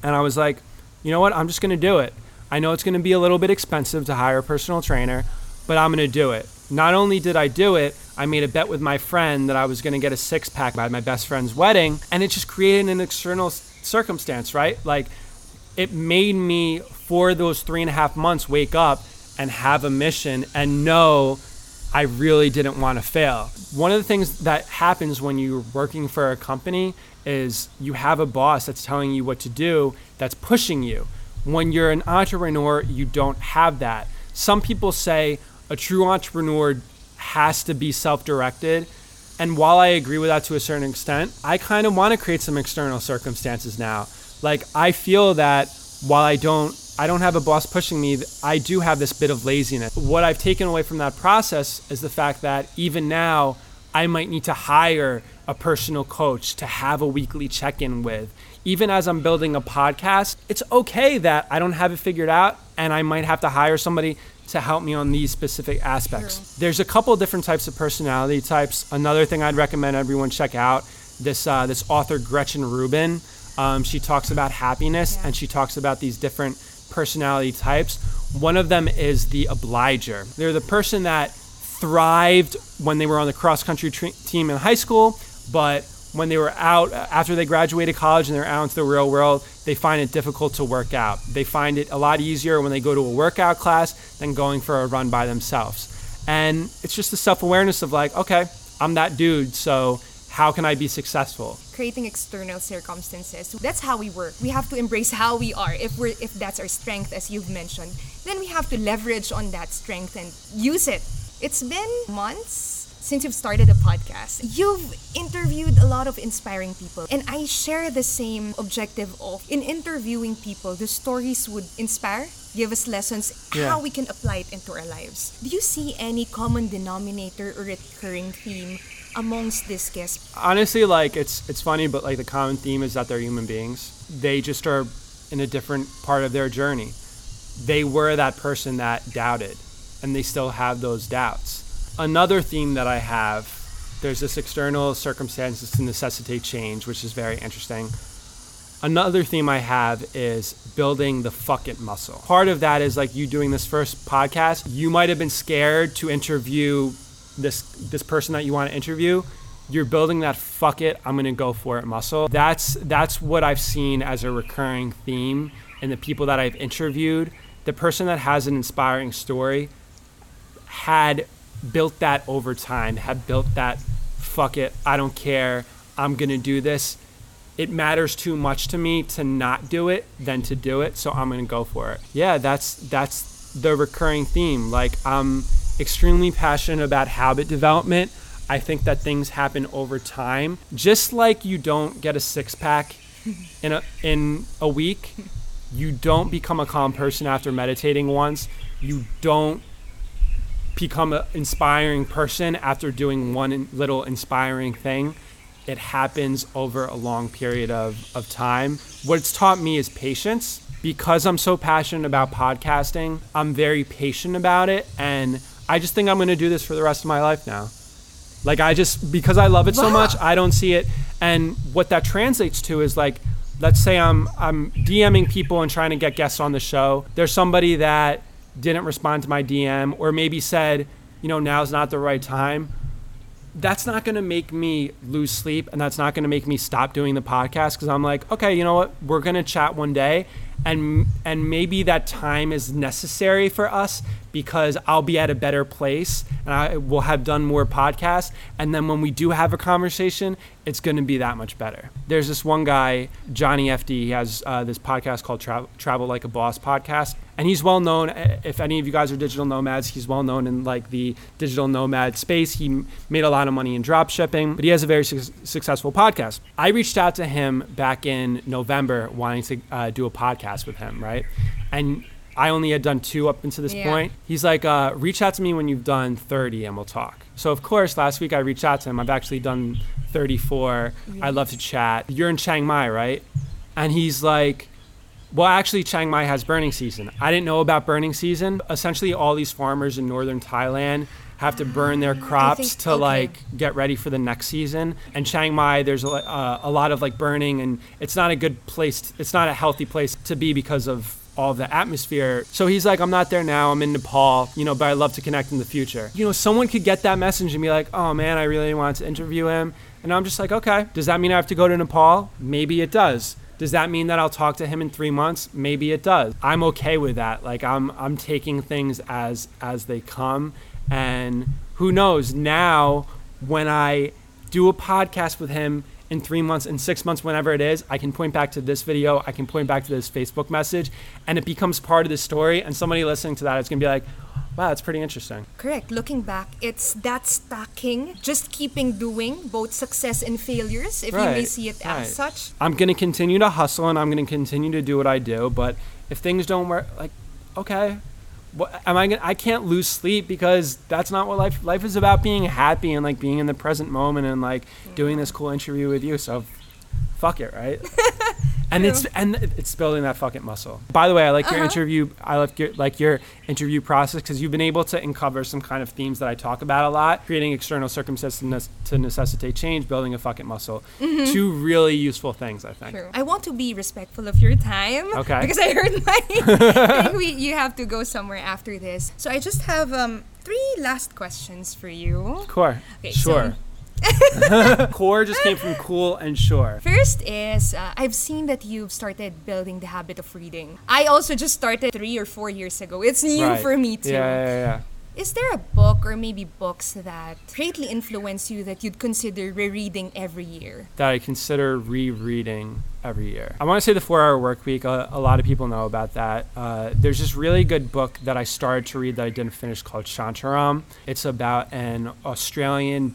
and I was like, you know what? I'm just going to do it. I know it's going to be a little bit expensive to hire a personal trainer, but I'm going to do it. Not only did I do it, I made a bet with my friend that I was going to get a six pack by my best friend's wedding, and it just created an external circumstance, right? Like, it made me, for those three and a half months, wake up and have a mission and know I really didn't want to fail. One of the things that happens when you're working for a company is you have a boss that's telling you what to do, that's pushing you. When you're an entrepreneur, you don't have that. Some people say a true entrepreneur has to be self directed. And while I agree with that to a certain extent, I kind of want to create some external circumstances now. Like I feel that while I don't I don't have a boss pushing me, I do have this bit of laziness. What I've taken away from that process is the fact that even now I might need to hire a personal coach to have a weekly check-in with. Even as I'm building a podcast, it's okay that I don't have it figured out and I might have to hire somebody to help me on these specific aspects. There's a couple different types of personality types. Another thing I'd recommend everyone check out this uh, this author Gretchen Rubin. Um, she talks about happiness and she talks about these different personality types. One of them is the obliger. They're the person that thrived when they were on the cross country tre- team in high school, but when they were out after they graduated college and they're out into the real world, they find it difficult to work out. They find it a lot easier when they go to a workout class than going for a run by themselves. And it's just the self awareness of like, okay, I'm that dude, so how can I be successful? creating external circumstances. That's how we work. We have to embrace how we are. If we're if that's our strength as you've mentioned, then we have to leverage on that strength and use it. It's been months since you've started a podcast. You've interviewed a lot of inspiring people and I share the same objective of in interviewing people, the stories would inspire, give us lessons Yeah. how we can apply it into our lives. Do you see any common denominator or recurring theme amongst these guests? honestly like it's it's funny but like the common theme is that they're human beings they just are in a different part of their journey they were that person that doubted and they still have those doubts another theme that i have there's this external circumstances to necessitate change which is very interesting. Another theme i have is building the fuck it muscle. Part of that is like you doing this first podcast you might have been scared to interview this this person that you want to interview. You're building that fuck it i'm gonna go for it muscle. That's that's what i've seen as a recurring theme in the people that i've interviewed. The person that has an inspiring story had built that over time, have built that fuck it, I don't care, I'm gonna do this. It matters too much to me to not do it than to do it, so I'm gonna go for it. Yeah, that's that's the recurring theme. Like I'm extremely passionate about habit development. I think that things happen over time. Just like you don't get a six pack in a in a week, you don't become a calm person after meditating once. You don't become an inspiring person after doing one little inspiring thing. It happens over a long period of, of time. What it's taught me is patience. Because I'm so passionate about podcasting, I'm very patient about it. And I just think I'm going to do this for the rest of my life now. Like, I just, because I love it so much, I don't see it. And what that translates to is like, let's say I'm, I'm DMing people and trying to get guests on the show. There's somebody that didn't respond to my DM or maybe said, you know, now's not the right time that's not going to make me lose sleep and that's not going to make me stop doing the podcast because I'm like, okay, you know what? We're going to chat one day and and maybe that time is necessary for us because I'll be at a better place and I will have done more podcasts. And then when we do have a conversation, it's going to be that much better. There's this one guy, Johnny FD, he has uh, this podcast called Tra- Travel Like a Boss podcast. And he's well known if any of you guys are digital nomads he's well known in like the digital nomad space. He made a lot of money in drop shipping but he has a very su- successful podcast. I reached out to him back in november wanting to uh, do a podcast with him right? And i only had done two up until this Yeah. point he's like uh, reach out to me when you've done 30 and we'll talk so of course last week i reached out to him i've actually done 34 i'd love to chat you're in chiang mai right and he's like well, actually, Chiang Mai has burning season. I didn't know about burning season. Essentially, all these farmers in northern Thailand have to burn their crops think- to okay. like get ready for the next season. And Chiang Mai, there's a, uh, a lot of like burning, and it's not a good place. To, It's not a healthy place to be because of all the atmosphere. So he's like, I'm not there now. I'm in Nepal, you know, but I'd love to connect in the future. You know, someone could get that message and be like, oh man, I really wanted to interview him. And I'm just like, okay, does that mean I have to go to Nepal? Maybe it does. Does that mean that I'll talk to him in three months? Maybe it does. I'm okay with that. Like I'm I'm taking things as as they come, and who knows now when I do a podcast with him in three months, in six months, whenever it is, I can point back to this video, I can point back to this Facebook message, and it becomes part of the story. And somebody listening to that is gonna be like, wow, that's pretty interesting. Correct. Looking back, it's that stacking, just keeping doing both success and failures, if you may see it right. as such. I'm gonna continue to hustle and I'm gonna continue to do what I do. But if things don't work, like, okay, what am I gonna? I can't lose sleep because that's not what life. Life is about being happy and like being in the present moment and like doing this cool interview with you. So, fuck it, right? and it's and it's building that fucking muscle. By the way, I like your interview. I like your like your interview process because you've been able to uncover some kind of themes that I talk about a lot. Creating external circumstances to nec- to necessitate change, building a fucking muscle. Two really useful things, I think. True. I want to be respectful of your time. Okay. Because I heard my. I think we, you have to go somewhere after this. So I just have um, three last questions for you. Core. Okay, so- sure. Core just came from cool and sure. First is uh, I've seen that you've started building the habit of reading. I also just started three or four years ago. It's new Right. for me too. Yeah, yeah, yeah. Is there a book or maybe books that greatly influence you that you'd consider rereading every year? That I consider rereading every year. I want to say the Four Hour Work Week. A, a lot of people know about that. Uh, there's this really good book that I started to read that I didn't finish called Shantaram. It's about an Australian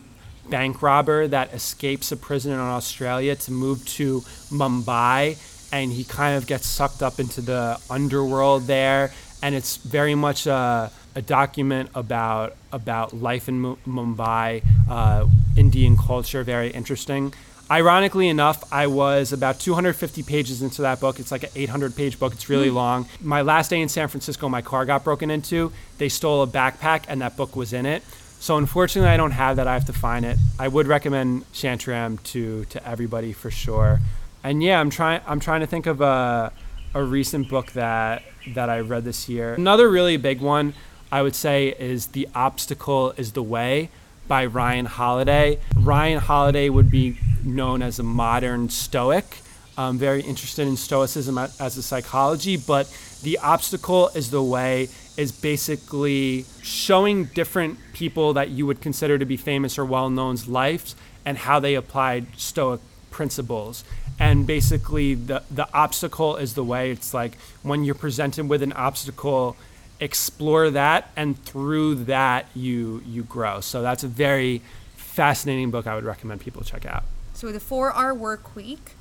bank robber that escapes a prison in Australia to move to Mumbai, and he kind of gets sucked up into the underworld there. And it's very much a, a document about about life in Mu- Mumbai, uh, Indian culture. Very interesting. Ironically enough, I was about 250 pages into that book. It's like an 800 page book. It's really long. My last day in San Francisco, my car got broken into. They stole a backpack, and that book was in it. So unfortunately, I don't have that. I have to find it. I would recommend Shantaram to to everybody for sure. And yeah, I'm trying. I'm trying to think of a a recent book that that I read this year. Another really big one I would say is The Obstacle Is the Way by Ryan Holiday. Ryan Holiday would be known as a modern Stoic. Um, very interested in Stoicism as a psychology, but The Obstacle Is the Way is basically showing different people that you would consider to be famous or well known's lives and how they applied Stoic principles. And basically, the, the obstacle is the way. It's like when you're presented with an obstacle, explore that, and through that, you, you grow. So, that's a very fascinating book I would recommend people check out. So the four-hour work week.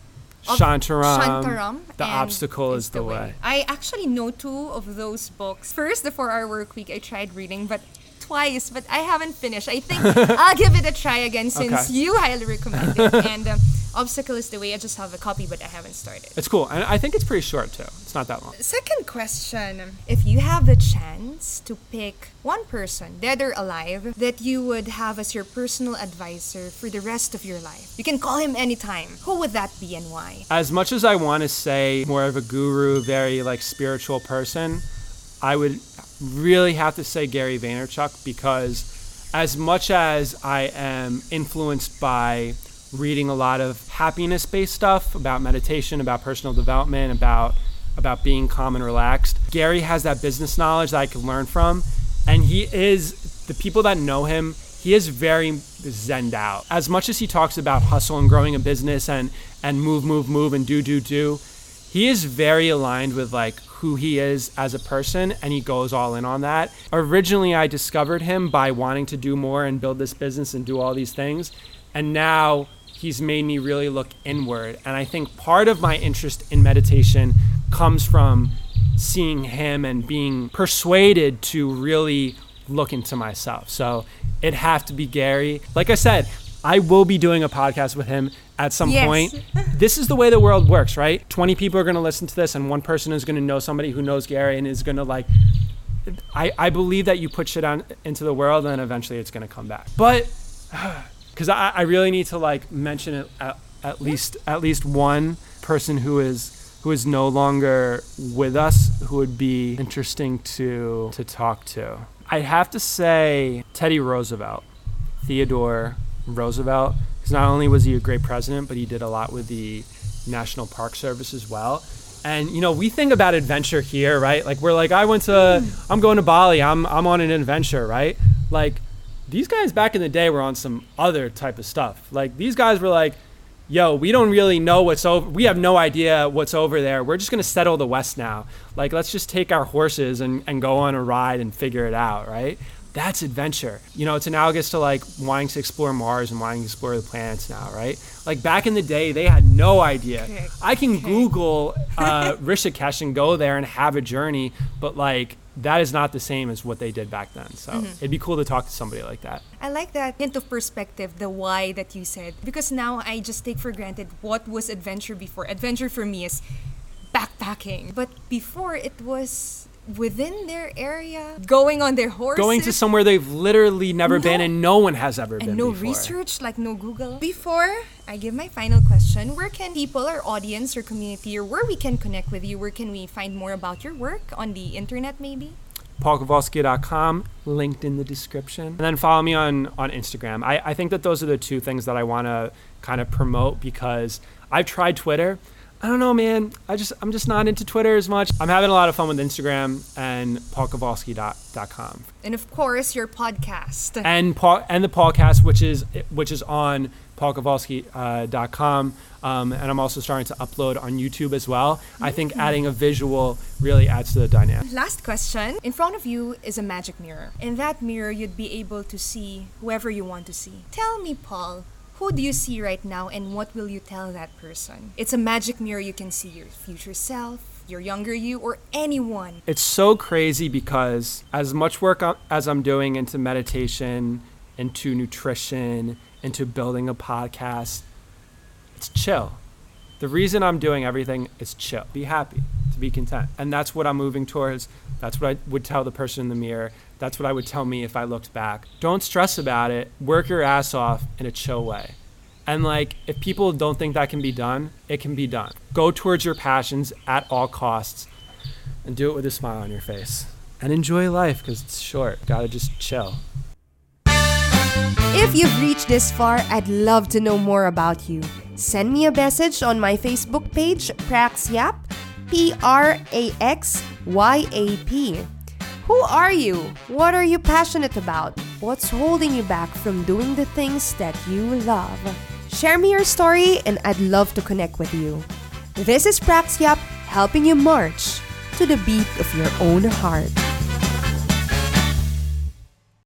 Shantaram, Shantaram The Obstacle is the Way. I actually know two of those books. First, the Four Hour Work Week, I tried reading, but twice, but I haven't finished. I think I'll give it a try again since Okay. you highly recommend it. and um, Obstacle is the Way. I just have a copy, but I haven't started. It's cool. And I think it's pretty short, too. It's not that long. Second question. If you have the chance to pick one person, dead or alive, that you would have as your personal advisor for the rest of your life, you can call him anytime. Who would that be and why? As much as I want to say more of a guru, very like spiritual person, I would really have to say Gary Vaynerchuk because as much as I am influenced by reading a lot of happiness based stuff about meditation, about personal development, about about being calm and relaxed, Gary has that business knowledge that I can learn from and he is the people that know him he is very zenned out. As much as he talks about hustle and growing a business and and move move move and do do do he is very aligned with like who he is as a person and he goes all in on that originally i discovered him by wanting to do more and build this business and do all these things and now he's made me really look inward and i think part of my interest in meditation comes from seeing him and being persuaded to really look into myself. So it have to be Gary. Like I said, I will be doing a podcast with him at some Yes. point. This is the way the world works, right? 20 people are going to listen to this and one person is going to know somebody who knows Gary and is going to like I, I believe that you put shit on into the world and eventually it's going to come back. But because I, I really need to like mention it at, at least at least one person who is who is no longer with us who would be interesting to to talk to. I'd have to say Teddy Roosevelt, Theodore Roosevelt, because not only was he a great president, but he did a lot with the National Park Service as well. And you know, we think about adventure here, right? Like we're like, I went to, hmm. I'm going to Bali. I'm I'm on an adventure, right? Like these guys back in the day were on some other type of stuff. Like these guys were like, yo, we don't really know what's over. We have no idea what's over there. We're just gonna settle the West now. Like let's just take our horses and, and go on a ride and figure it out, right? That's adventure. You know, it's analogous to like wanting to explore Mars and wanting to explore the planets now, right? Like back in the day, they had no idea. Okay. I can Google uh, Rishikesh and go there and have a journey, but like that is not the same as what they did back then. So it'd be cool to talk to somebody like that. I like that into perspective, the why that you said. Because now I just take for granted what was adventure before. Adventure for me is backpacking. But before it was within their area, going on their horses. Going to somewhere they've literally never been and no one has ever been and no before. research, like no Google. Before I give my final question, where can people, our audience, or community, or where we can connect with you? Where can we find more about your work on the internet, maybe? paulkowalski.com, linked in the description. And then follow me on, on Instagram. I, I think that those are the two things that I want to kind of promote because I've tried Twitter. I don't know, man. I just I'm just not into Twitter as much. I'm having a lot of fun with Instagram and paulkowalski.com. And of course, your podcast. and Paul and the podcast, which is which is on paulkowalski.com, um, and I'm also starting to upload on YouTube as well. I think adding a visual really adds to the dynamic. Last question. In front of you is a magic mirror. In that mirror, you'd be able to see whoever you want to see. Tell me, Paul, who do you see right now and what will you tell that person? It's a magic mirror. You can see your future self, your younger you, or anyone. It's so crazy because as much work as I'm doing into meditation, into nutrition, into building a podcast, it's chill. The reason I'm doing everything is chill. Be happy, to be content. And that's what I'm moving towards. That's what I would tell the person in the mirror. That's what I would tell me if I looked back. Don't stress about it. Work your ass off in a chill way. And like, if people don't think that can be done, it can be done. Go towards your passions at all costs and do it with a smile on your face. And enjoy life because it's short. Gotta just chill. If you've reached this far, I'd love to know more about you. Send me a message on my Facebook page, PraxYap, P R A X Y A P. Who are you? What are you passionate about? What's holding you back from doing the things that you love? Share me your story and I'd love to connect with you. This is Praxyap helping you march to the beat of your own heart.